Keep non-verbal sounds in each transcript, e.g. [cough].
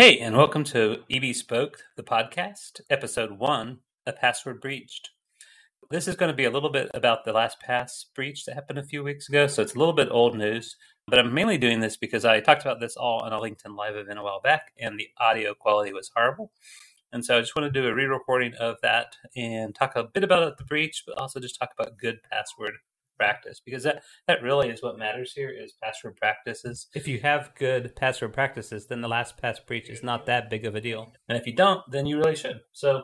Hey, and welcome to EB Spoke, the podcast, episode one A Password Breached. This is going to be a little bit about the LastPass breach that happened a few weeks ago, so it's a little bit old news. But I'm mainly doing this because I talked about this all on a LinkedIn Live event a while back, and the audio quality was horrible. And so I just want to do a re recording of that and talk a bit about the breach, but also just talk about good password practice because that that really is what matters here is password practices. If you have good password practices, then the last LastPass breach is not that big of a deal. And if you don't, then you really should. So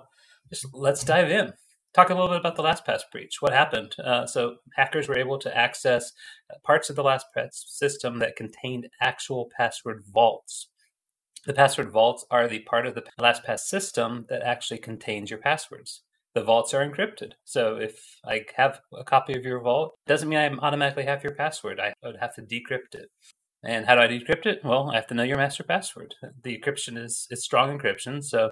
just let's dive in. Talk a little bit about the last LastPass breach. What happened? Uh, so hackers were able to access parts of the last LastPass system that contained actual password vaults. The password vaults are the part of the LastPass system that actually contains your passwords the vaults are encrypted. So if I have a copy of your vault, doesn't mean I automatically have your password. I would have to decrypt it. And how do I decrypt it? Well, I have to know your master password. The encryption is, is strong encryption. So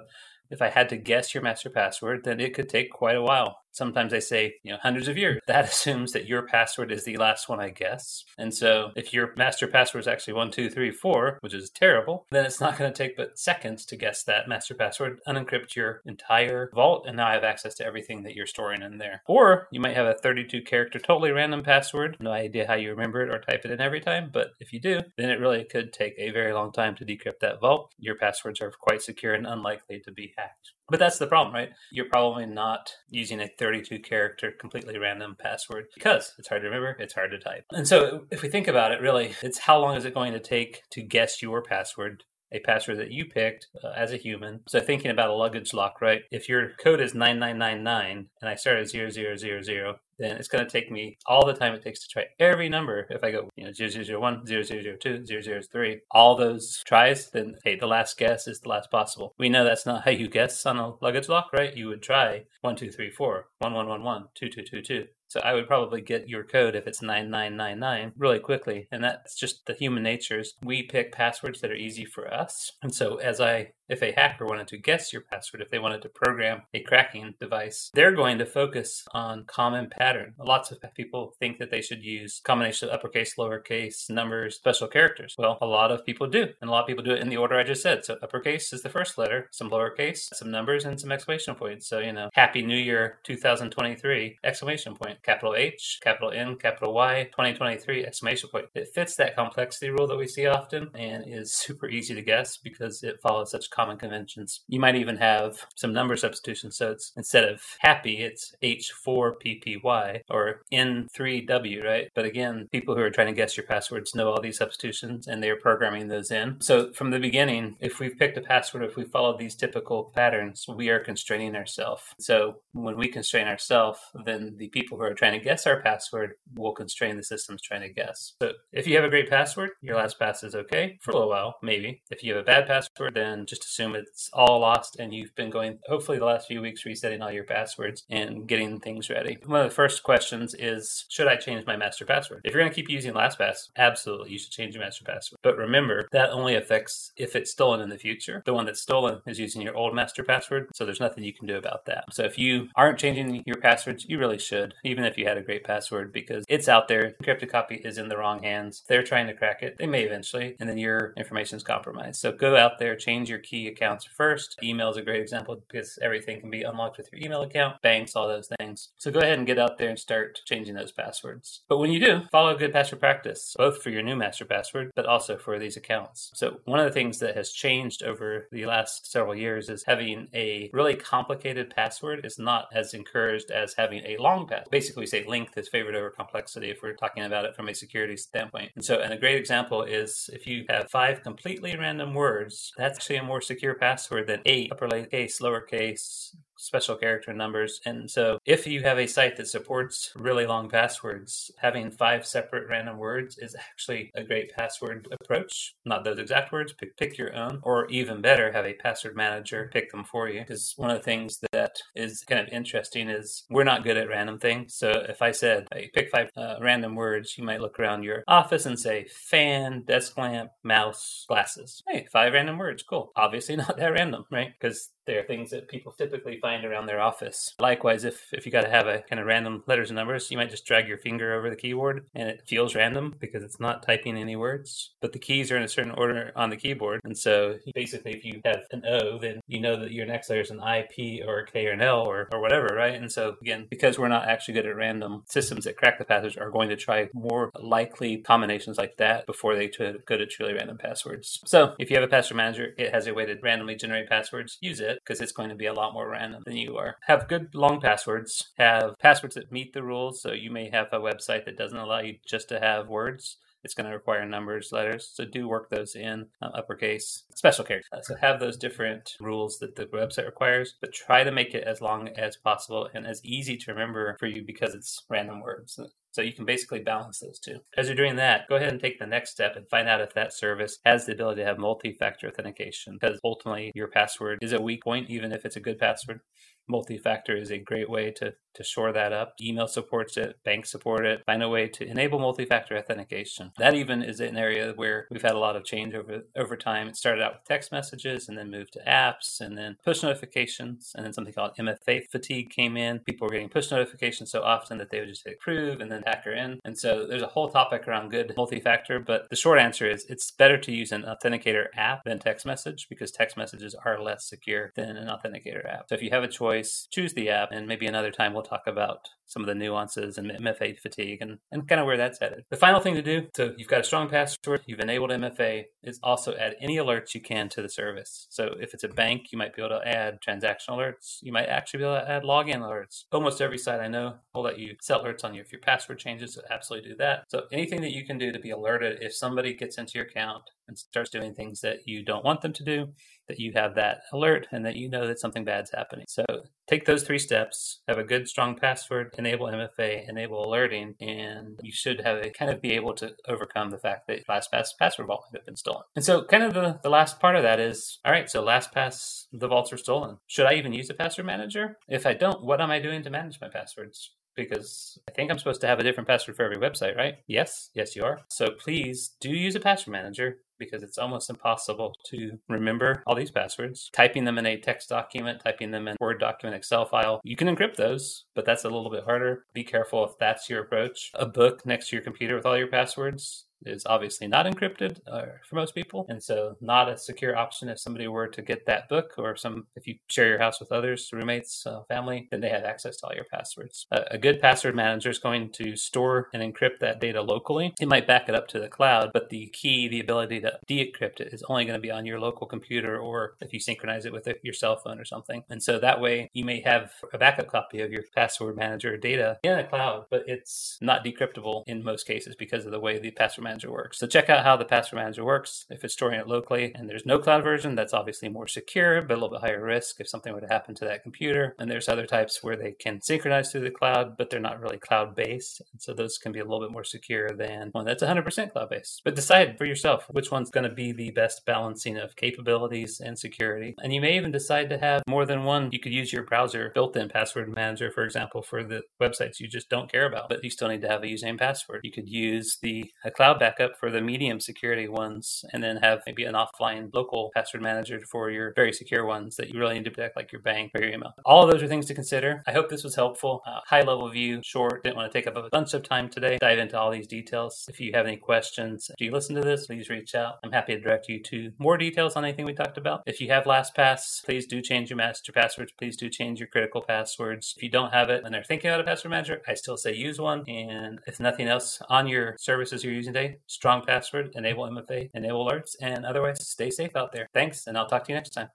if I had to guess your master password, then it could take quite a while. Sometimes they say, you know, hundreds of years. That [laughs] assumes that your password is the last one I guess. And so if your master password is actually one, two, three, four, which is terrible, then it's not going to take but seconds to guess that master password, unencrypt your entire vault, and now I have access to everything that you're storing in there. Or you might have a 32 character totally random password. No idea how you remember it or type it in every time, but if you do, then it really could take a very long time to decrypt that vault. Your passwords are quite secure and unlikely to be hacked. But that's the problem, right? You're probably not using a 32 character completely random password because it's hard to remember, it's hard to type. And so if we think about it, really, it's how long is it going to take to guess your password a password that you picked uh, as a human. So thinking about a luggage lock, right? If your code is 9999 and I start at 0000, then it's going to take me all the time it takes to try every number. If I go, you know, 0001, 0002, 003, all those tries, then hey, the last guess is the last possible. We know that's not how you guess on a luggage lock, right? You would try 1234, 1111, 2222. So I would probably get your code if it's 9999 really quickly. And that's just the human natures. We pick passwords that are easy for us. And so as I if a hacker wanted to guess your password, if they wanted to program a cracking device, they're going to focus on common pattern. Lots of people think that they should use combination of uppercase, lowercase, numbers, special characters. Well, a lot of people do, and a lot of people do it in the order I just said. So uppercase is the first letter, some lowercase, some numbers, and some exclamation points. So you know, Happy New Year 2023! Exclamation point. Capital H, capital N, capital Y 2023! Exclamation point. It fits that complexity rule that we see often, and is super easy to guess because it follows such common conventions. You might even have some number substitution. So it's instead of happy, it's H4PPY or N3W, right? But again, people who are trying to guess your passwords know all these substitutions and they're programming those in. So from the beginning, if we've picked a password, if we follow these typical patterns, we are constraining ourselves. So when we constrain ourselves, then the people who are trying to guess our password will constrain the systems trying to guess. So if you have a great password, your LastPass is okay for a little while, maybe. If you have a bad password, then just assume it's all lost and you've been going, hopefully, the last few weeks resetting all your passwords and getting things ready. One of the first questions is Should I change my master password? If you're going to keep using LastPass, absolutely, you should change your master password. But remember, that only affects if it's stolen in the future. The one that's stolen is using your old master password, so there's nothing you can do about that. So if you aren't changing your passwords, you really should, even if you had a great password, because it's out there. Encrypted copy is in the wrong hands. They're trying to crack it. They may eventually, and then your information is compromised. So go out there, change your key accounts first. Email is a great example because everything can be unlocked with your email account, banks, all those things. So go ahead and get out there and start changing those passwords. But when you do, follow good password practice, both for your new master password, but also for these accounts. So one of the things that has changed over the last several years is having a really complicated password is not as encouraged as having a long password. We say length is favored over complexity if we're talking about it from a security standpoint. And so, and a great example is if you have five completely random words, that's actually a more secure password than eight uppercase, lowercase, special character numbers. And so if you have a site that supports really long passwords, having five separate random words is actually a great password approach. Not those exact words, pick, pick your own, or even better, have a password manager pick them for you. Because one of the things that is kind of interesting is we're not good at random things. So if I said, hey, pick five uh, random words, you might look around your office and say fan, desk lamp, mouse, glasses. Hey, five random words. Cool. Obviously [laughs] not that random, right? Because They are things that people typically find around their office. Likewise, if, if you got to have a kind of random letters and numbers, you might just drag your finger over the keyboard and it feels random because it's not typing any words. But the keys are in a certain order on the keyboard. And so basically, if you have an O, then you know that your next letter is an I, P, or a K, or an L, or, or whatever, right? And so again, because we're not actually good at random, systems that crack the passwords are going to try more likely combinations like that before they go to truly random passwords. So if you have a password manager, it has a way to randomly generate passwords. Use it because it's going to be a lot more random than you are. Have good long passwords. Have passwords that meet the rules. So you may have a website that doesn't allow you just to have words it's going to require numbers, letters. So do work those in uh, uppercase, special characters. Uh, so have those different rules that the website requires, but try to make it as long as possible and as easy to remember for you because it's random words. So you can basically balance those two. As you're doing that, go ahead and take the next step and find out if that service has the ability to have multi factor authentication because ultimately your password is a weak point, even if it's a good password multi-factor is a great way to to shore that up. Email supports it banks support it find a way to enable multi-factor authentication. That even is an area where we've had a lot of change over over time. It started out with text messages and then moved to apps and then push notifications and then something called mfa fatigue came in. People were getting push notifications so often that they would just hit approve and then hacker in. And so there's a whole topic around good multi-factor but the short answer is it's better to use an authenticator app than text message because text messages are less secure than an authenticator app. So if you have a choice choice, choose the app, and maybe another time we'll talk about some of the nuances and MFA fatigue and, and kind of where that's headed. The final thing to do, so you've got a strong password, you've enabled MFA, is also add any alerts you can to the service. So if it's a bank, you might be able to add transaction alerts. You might actually be able to add login alerts. Almost every site I know will let you set alerts on you if your password changes, so absolutely do that. So anything that you can do to be alerted if somebody gets into your account and starts doing things that you don't want them to do, that you have that alert and that you know that something bad's happening. So take those three steps, have a good strong password, enable MFA, enable alerting, and you should have a kind of be able to overcome the fact that LastPass password vault might have been stolen. And so kind of the, the last part of that is, all right, so LastPass, the vaults are stolen. Should I even use a password manager? If I don't, what am I doing to manage my passwords? Because I think I'm supposed to have a different password for every website, right? Yes, yes, you are. So please do use a password manager because it's almost impossible to remember all these passwords. Typing them in a text document, typing them in Word document, Excel file, you can encrypt those, but that's a little bit harder. Be careful if that's your approach. A book next to your computer with all your passwords, is obviously not encrypted uh, for most people, and so not a secure option if somebody were to get that book, or some if you share your house with others, roommates, uh, family, then they have access to all your passwords. A good password manager is going to store and encrypt that data locally. It might back it up to the cloud, but the key, the ability to decrypt it, is only going to be on your local computer, or if you synchronize it with your cell phone or something. And so that way, you may have a backup copy of your password manager data in the cloud, but it's not decryptable in most cases because of the way the password manager Manager works. So check out how the Password Manager works. If it's storing it locally and there's no cloud version, that's obviously more secure, but a little bit higher risk if something were to happen to that computer. And there's other types where they can synchronize through the cloud, but they're not really cloud based. And so those can be a little bit more secure than one that's 100% cloud based. But decide for yourself which one's going to be the best balancing of capabilities and security. And you may even decide to have more than one. You could use your browser built in password manager, for example, for the websites you just don't care about, but you still need to have a username password. You could use the a backup for the medium security ones, and then have maybe an offline local password manager for your very secure ones that you really need to protect, like your bank or your email. All of those are things to consider. I hope this was helpful. Uh, high level view, short. Didn't want to take up a bunch of time today. Dive into all these details. If you have any questions, do you listen to this, please reach out. I'm happy to direct you to more details on anything we talked about. If you have LastPass, please do change your master passwords. Please do change your critical passwords. If you don't have it and they're thinking about a password manager, I still say use one. And if nothing else on your services you're using today, strong password, enable MFA, enable alerts, and otherwise stay safe out there. Thanks, and I'll talk to you next time.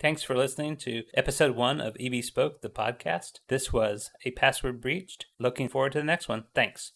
Thanks for listening to episode one of EB Spoke, the podcast. This was a password breached. Looking forward to the next one. Thanks.